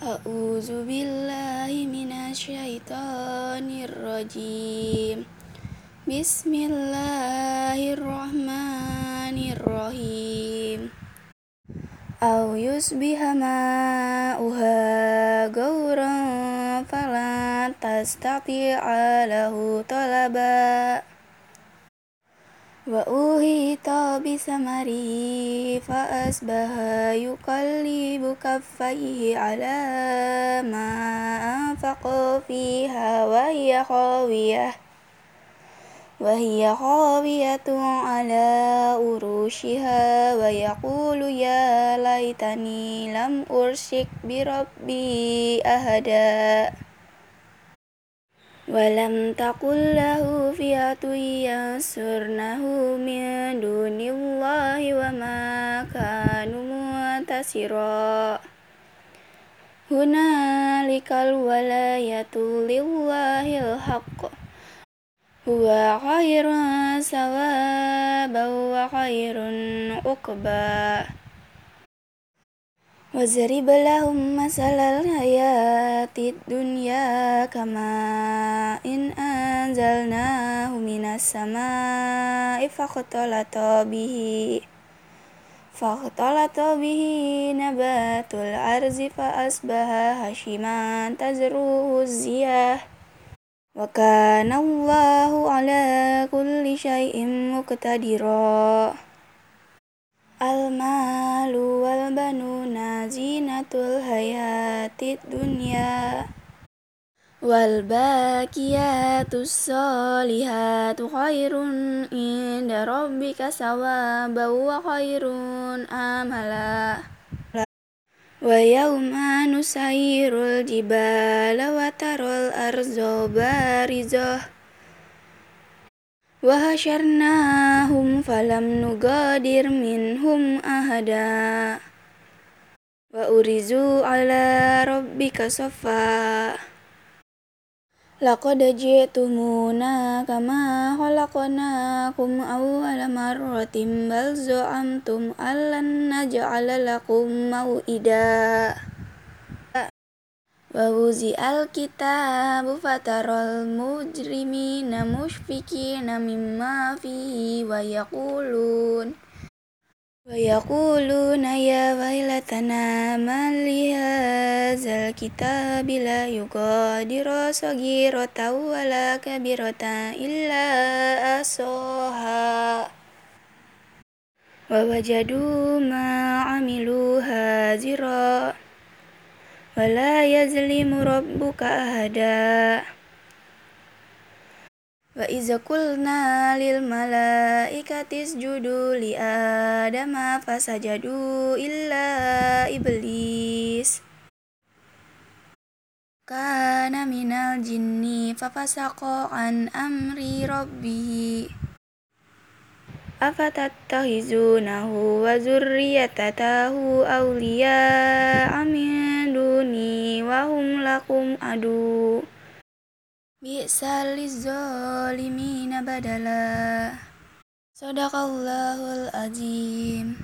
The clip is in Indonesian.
A'udzu billahi minasyaitonir rajim. Bismillahirrahmanirrahim. Au yusbiha ma'uha gauran falan tastati'a lahu talaba. وأوهيت بثمره فأصبح يقلب كفيه على ما أنفق فيها وهي خاوية وهي خاوية على أروشها ويقول يا ليتني لم أرشك بربي أهدا ولم تقل له فئة ينصرنه من دون الله وما كانوا منتصرا هنالك الولاية لله الحق هو خير ثوابا وخير عقبا واضرب لهم مثل الحياة الدنيا كما إن أنزلناه من السماء فاختلط به فاختلط به نبات الأرض فأصبح هشيما تزروه الزياح وكان الله على كل شيء مقتدرا Al-malu wal banuna zinatul hayatid dunya. Wal baqiyatus solihatu khairun inda rabbika sawaba wa khairun amala. Wa yawma nusairul jibala wa tarul arzo وحشرناهم فلم نغادر منهم أحدا وأرزوا على ربك صفا لقد جئتمونا كما خلقناكم أول مرة بل زعمتم أن لن نجعل لكم موئدا Wawuzi al-kitabu fataral mujrimina mushfikina mimma fihi wa yaqulun. Wa yaquluna ya wailatana man li hadzal kitabi la yughadiru saghiratan wala kabiratan illa asoha wa wala yazlimu rabbuka ahada. Wa iza qulna lil malaikati isjudu li adama fasajadu illa iblis. Kana minal jinni fafasaqa an amri rabbihi. Afatattahizunahu wa zurriyatahu awliya'a min duni wa hum lakum adu bi'sal lizalimina badala. Sadaqallahul azim